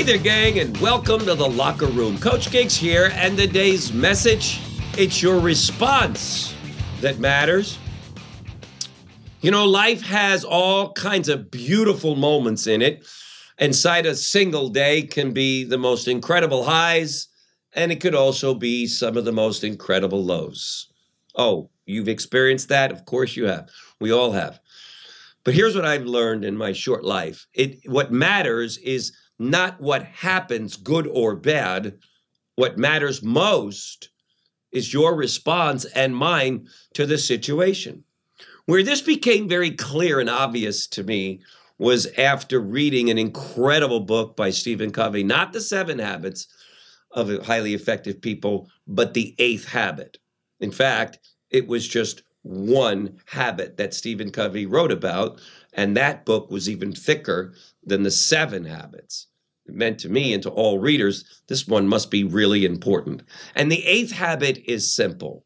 Hey there, gang, and welcome to the locker room. Coach Gigs here, and today's message it's your response that matters. You know, life has all kinds of beautiful moments in it. Inside a single day can be the most incredible highs, and it could also be some of the most incredible lows. Oh, you've experienced that? Of course you have. We all have. But here's what I've learned in my short life. It what matters is not what happens, good or bad. What matters most is your response and mine to the situation. Where this became very clear and obvious to me was after reading an incredible book by Stephen Covey, not the seven habits of highly effective people, but the eighth habit. In fact, it was just one habit that Stephen Covey wrote about, and that book was even thicker than the seven habits. It meant to me and to all readers, this one must be really important. And the eighth habit is simple.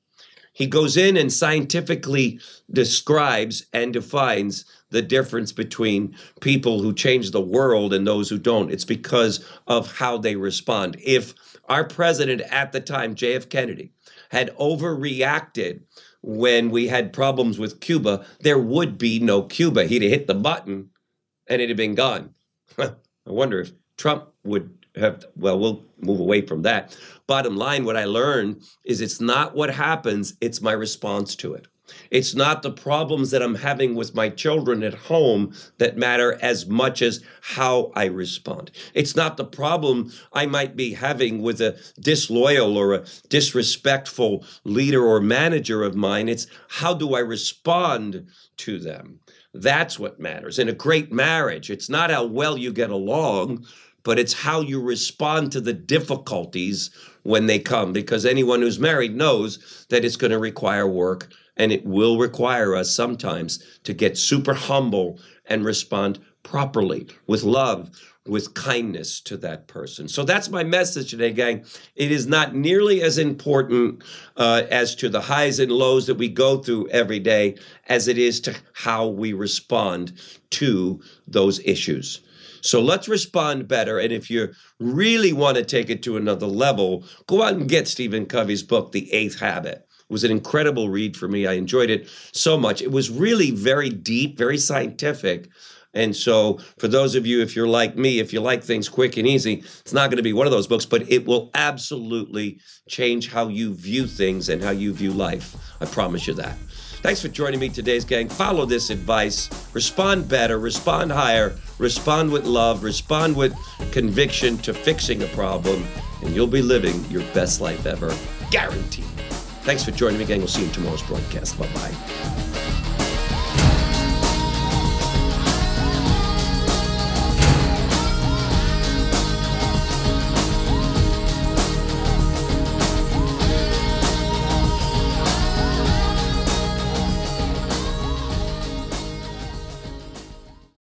He goes in and scientifically describes and defines the difference between people who change the world and those who don't. It's because of how they respond. If our president at the time, J.F. Kennedy, had overreacted when we had problems with Cuba, there would be no Cuba. He'd have hit the button and it'd have been gone. I wonder if Trump would have, well, we'll move away from that. Bottom line, what I learned is it's not what happens, it's my response to it. It's not the problems that I'm having with my children at home that matter as much as how I respond. It's not the problem I might be having with a disloyal or a disrespectful leader or manager of mine. It's how do I respond to them? That's what matters. In a great marriage, it's not how well you get along, but it's how you respond to the difficulties when they come. Because anyone who's married knows that it's going to require work and it will require us sometimes to get super humble and respond properly with love, with kindness to that person. So that's my message today, gang. It is not nearly as important uh, as to the highs and lows that we go through every day as it is to how we respond to those issues. So let's respond better. And if you really want to take it to another level, go out and get Stephen Covey's book, The Eighth Habit. It was an incredible read for me. I enjoyed it so much. It was really very deep, very scientific. And so, for those of you, if you're like me, if you like things quick and easy, it's not going to be one of those books, but it will absolutely change how you view things and how you view life. I promise you that. Thanks for joining me today's gang. Follow this advice. Respond better, respond higher, respond with love, respond with conviction to fixing a problem, and you'll be living your best life ever. Guaranteed. Thanks for joining me, gang. We'll see you in tomorrow's broadcast. Bye bye.